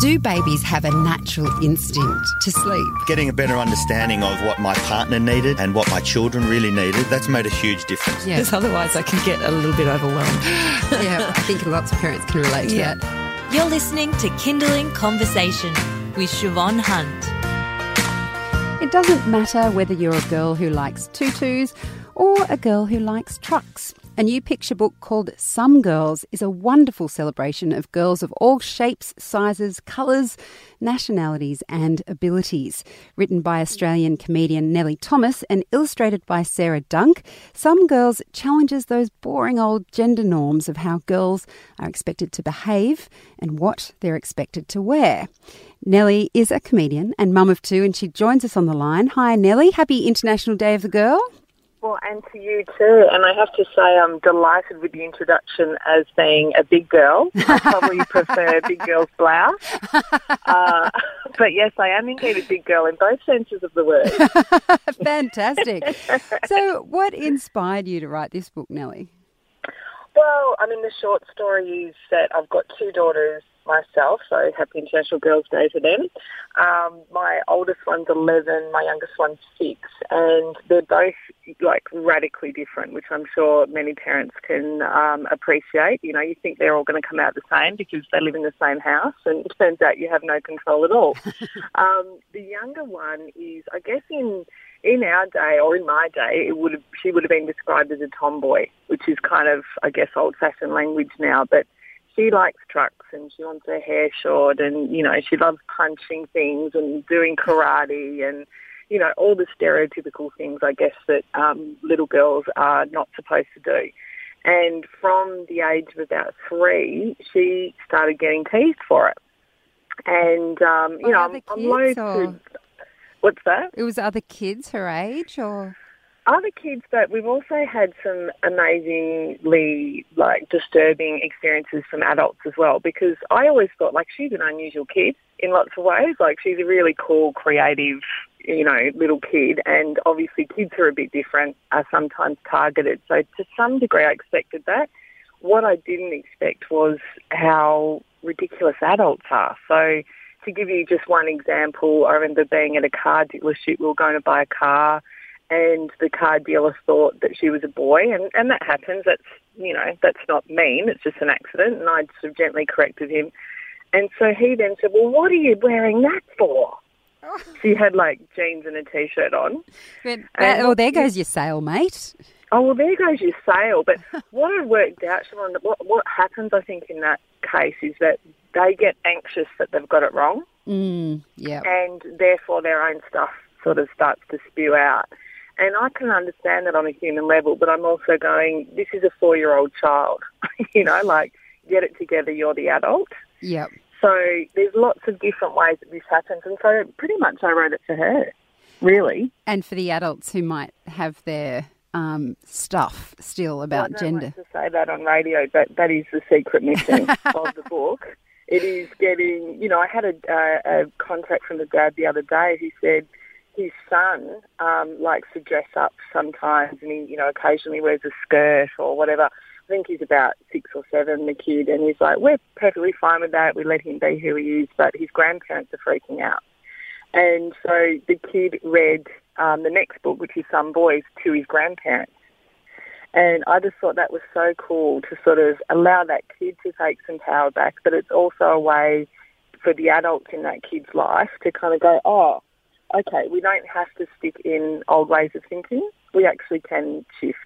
Do babies have a natural instinct to sleep? Getting a better understanding of what my partner needed and what my children really needed, that's made a huge difference. Yeah. Because otherwise I can get a little bit overwhelmed. yeah, I think lots of parents can relate to Yeah. that. You're listening to Kinderling Conversation with Siobhan Hunt. It doesn't matter whether you're a girl who likes tutus or a girl who likes trucks. A new picture book called Some Girls is a wonderful celebration of girls of all shapes, sizes, colours, nationalities, and abilities. Written by Australian comedian Nellie Thomas and illustrated by Sarah Dunk, Some Girls challenges those boring old gender norms of how girls are expected to behave and what they're expected to wear. Nellie is a comedian and mum of two, and she joins us on the line. Hi, Nellie. Happy International Day of the Girl. Well, and to you too. And I have to say, I'm delighted with the introduction as being a big girl. I probably prefer big girl's blouse. Uh, but yes, I am indeed a big girl in both senses of the word. Fantastic. so, what inspired you to write this book, Nellie? Well, I mean, the short story is that I've got two daughters myself, so happy International Girls' Day to them. Um, my oldest one's 11, my youngest one's 6, and they're both like radically different, which I'm sure many parents can um, appreciate. You know, you think they're all going to come out the same because they live in the same house, and it turns out you have no control at all. um, the younger one is, I guess, in in our day or in my day, it would have, she would have been described as a tomboy, which is kind of, I guess, old-fashioned language now. But she likes trucks and she wants her hair short, and you know, she loves punching things and doing karate and you know all the stereotypical things, I guess, that um, little girls are not supposed to do. And from the age of about three, she started getting teased for it. And um, you By know, I'm, I'm or- to. What's that? It was other kids her age, or other kids, but we've also had some amazingly like disturbing experiences from adults as well. Because I always thought like she's an unusual kid in lots of ways. Like she's a really cool, creative, you know, little kid. And obviously, kids are a bit different are sometimes targeted. So to some degree, I expected that. What I didn't expect was how ridiculous adults are. So to give you just one example, I remember being at a car dealership. We were going to buy a car, and the car dealer thought that she was a boy, and, and that happens. That's you know that's not mean. It's just an accident, and I sort of gently corrected him. And so he then said, "Well, what are you wearing that for?" She had like jeans and a t-shirt on. but, And- oh, there goes your sale, mate. Oh well, there goes your sale. But what I worked out, Siobhan, what what happens, I think, in that case is that they get anxious that they've got it wrong. Mm, yeah. and therefore their own stuff sort of starts to spew out. And I can understand that on a human level, but I'm also going, this is a four year old child. you know, like, get it together, you're the adult. Yep. So there's lots of different ways that this happens. And so pretty much I wrote it for her, really. And for the adults who might have their um, stuff still about Well, I don't gender. to say that on radio, but that is the secret mission of the book. It is getting, you know, I had a, uh, a contact from the dad the other day who said his son um, likes to dress up sometimes and he, you know, occasionally wears a skirt or whatever. I think he's about six or seven, the kid, and he's like, we're perfectly fine with that. We let him be who he is, but his grandparents are freaking out. And so the kid read um, the next book, which is Some Boys, to his grandparents. And I just thought that was so cool to sort of allow that kid to take some power back, but it's also a way for the adults in that kid's life to kind of go, oh, okay, we don't have to stick in old ways of thinking. We actually can shift.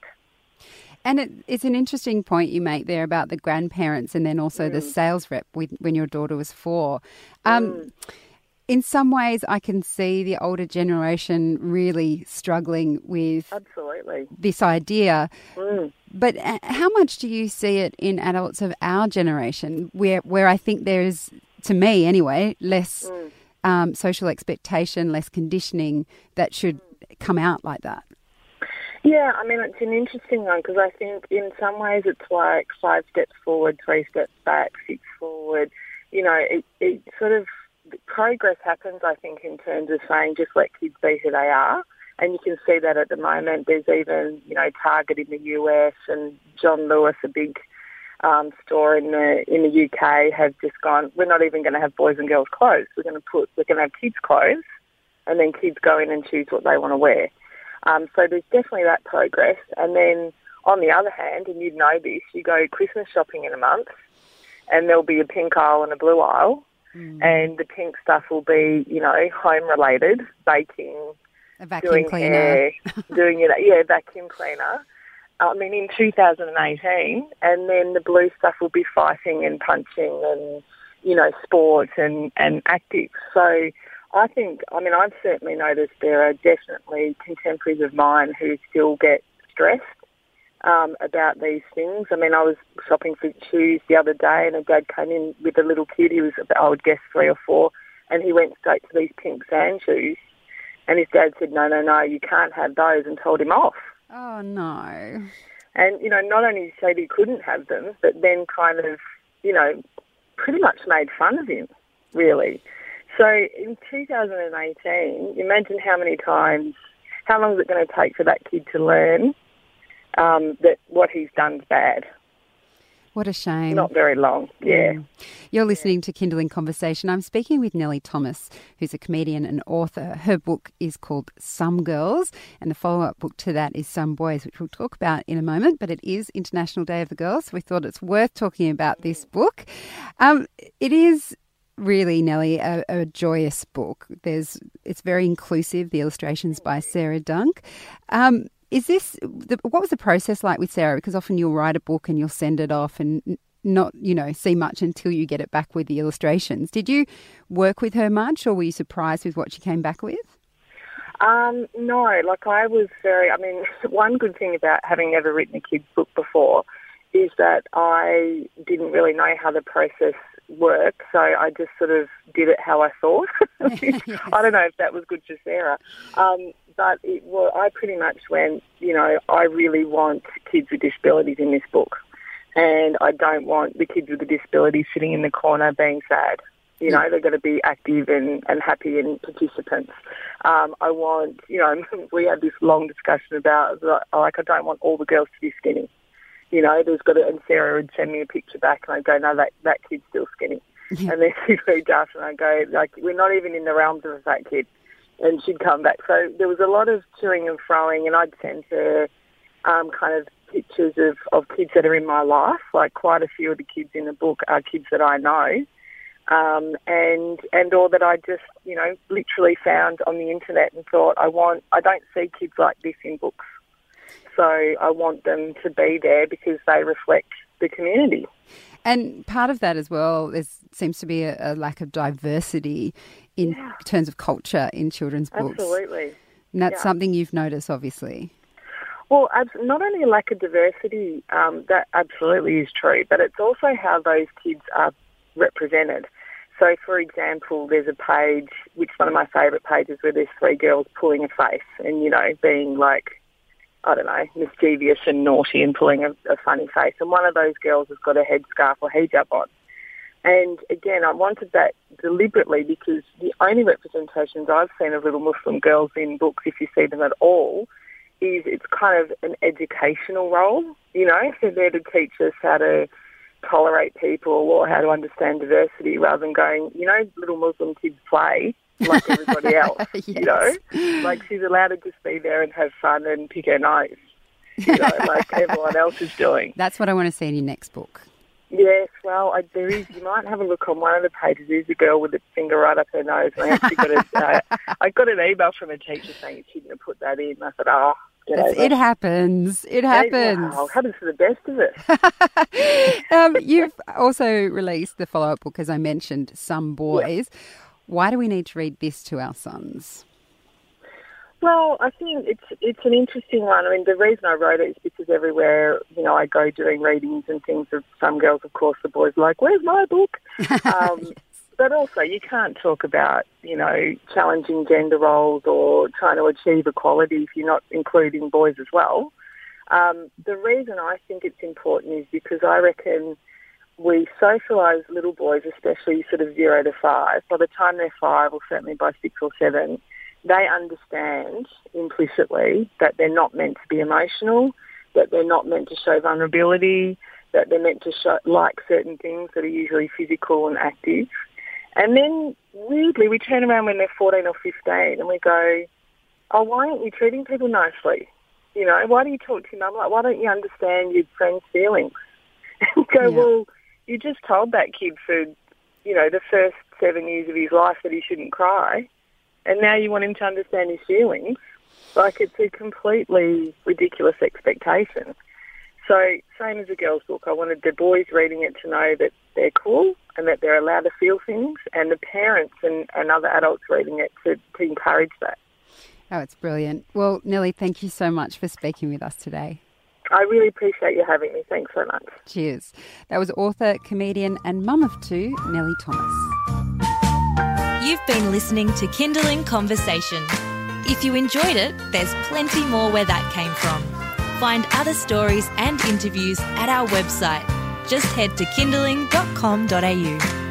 And it, it's an interesting point you make there about the grandparents and then also the sales rep with, when your daughter was four. Um, In some ways, I can see the older generation really struggling with Absolutely. this idea. Mm. But uh, how much do you see it in adults of our generation, where where I think there is, to me anyway, less um, social expectation, less conditioning that should come out like that? Yeah, I mean, it's an interesting one because I think in some ways it's like five steps forward, three steps back, six forward. You know, it, it sort of progress happens, I think, in terms of saying just let kids be who they are. And you can see that at the moment. There's even, you know, Target in the US and John Lewis, a big um, store in the in the UK have just gone. We're not even going to have boys and girls clothes. We're going to put we're going to have kids clothes, and then kids go in and choose what they want to wear. Um, so there's definitely that progress. And then on the other hand, and you'd know this, you go Christmas shopping in a month, and there'll be a pink aisle and a blue aisle, mm. and the pink stuff will be you know home related, baking, a vacuum cleaner, hair, doing it, yeah, vacuum cleaner. I mean, in 2018, and then the blue stuff will be fighting and punching and, you know, sports and, and active. So I think, I mean, I've certainly noticed there are definitely contemporaries of mine who still get stressed um, about these things. I mean, I was shopping for shoes the other day and a dad came in with a little kid. He was, I would guess, three or four, and he went straight to these pink sand shoes. And his dad said, no, no, no, you can't have those and told him off. Oh, no. And, you know, not only said he couldn't have them, but then kind of, you know, pretty much made fun of him, really. So in 2018, imagine how many times, how long is it going to take for that kid to learn um, that what he's done is bad? What a shame. Not very long, yeah. You're listening to Kinderling Conversation. I'm speaking with Nellie Thomas, who's a comedian and author. Her book is called Some Girls, and the follow up book to that is Some Boys, which we'll talk about in a moment. But it is International Day of the Girls, so we thought it's worth talking about this book. Um, it is really, Nellie, a, a, joyous book. There's, it's very inclusive. The illustrations by Sarah Dunk. Um, is this the, what was the process like with Sarah? Because often you'll write a book and you'll send it off and not you know see much until you get it back with the illustrations. Did you work with her much, or were you surprised with what she came back with? Um, no, like I was very. I mean, one good thing about having never written a kids book before is that I didn't really know how the process worked, so I just sort of did it how I thought. yes. I don't know if that was good for Sarah. Um, but it, well, I pretty much went, you know, I really want kids with disabilities in this book. And I don't want the kids with the disabilities sitting in the corner being sad. You know, they're going to be active and, and happy and participants. Um, I want, you know, we had this long discussion about, like, I don't want all the girls to be skinny. You know, there's got to, and Sarah would send me a picture back and I'd go, no, that, that kid's still skinny. Yeah. And then she'd read after and I'd go, like, we're not even in the realms of a fat kid and she'd come back. So there was a lot of toing and froing, and I'd send her um, kind of pictures of, of kids that are in my life. Like quite a few of the kids in the book are kids that I know, um, and and or that I just you know literally found on the internet and thought I want. I don't see kids like this in books, so I want them to be there because they reflect the community. And part of that as well, there seems to be a, a lack of diversity in yeah. terms of culture in children's books. Absolutely. And that's yeah. something you've noticed, obviously. Well, not only a lack of diversity, um, that absolutely is true, but it's also how those kids are represented. So, for example, there's a page, which one of my favourite pages, where there's three girls pulling a face and, you know, being like, I don't know, mischievous and naughty and pulling a, a funny face. And one of those girls has got a headscarf or hijab on. And again, I wanted that deliberately because the only representations I've seen of little Muslim girls in books, if you see them at all, is it's kind of an educational role. You know, they're there to teach us how to tolerate people or how to understand diversity rather than going, you know, little Muslim kids play like everybody else. yes. You know, like she's allowed to just be there and have fun and pick her nose. You know, like everyone else is doing. That's what I want to see in your next book. Yes, well, I, there is. You might have a look on one of the pages. There's a girl with a finger right up her nose. And I actually got a, uh, I got an email from a teacher saying she didn't put that in. I thought, oh, it happens. It happens. It happens to the best of it. um, you've also released the follow-up book, as I mentioned, Some Boys. Why do we need to read this to our sons? Well, I think it's it's an interesting one. I mean, the reason I wrote it is because everywhere you know I go doing readings and things of some girls, of course, the boys are like, "Where's my book?" Um, yes. But also, you can't talk about you know challenging gender roles or trying to achieve equality if you're not including boys as well. Um, the reason I think it's important is because I reckon we socialise little boys, especially sort of zero to five. By the time they're five, or certainly by six or seven they understand implicitly that they're not meant to be emotional, that they're not meant to show vulnerability, that they're meant to show, like certain things that are usually physical and active. And then weirdly, we turn around when they're 14 or 15 and we go, oh, why aren't you treating people nicely? You know, why do you talk to your mum like, why don't you understand your friend's feelings? And go, Yeah. well, you just told that kid for, you know, the first seven years of his life that he shouldn't cry, and now you want him to understand his feelings. Like, it's a completely ridiculous expectation. So, same as a girl's book, I wanted the boys reading it to know that they're cool and that they're allowed to feel things, and the parents and, and other adults reading it to, to encourage that. Oh, it's brilliant. Well, Nellie, thank you so much for speaking with us today. I really appreciate you having me. Thanks so much. Cheers. That was author, comedian, and mum of two, Nellie Thomas. You've been listening to Kinderling Conversation. If you enjoyed it, there's plenty more where that came from. Find other stories and interviews at our website. Just head to kinderling.com.au.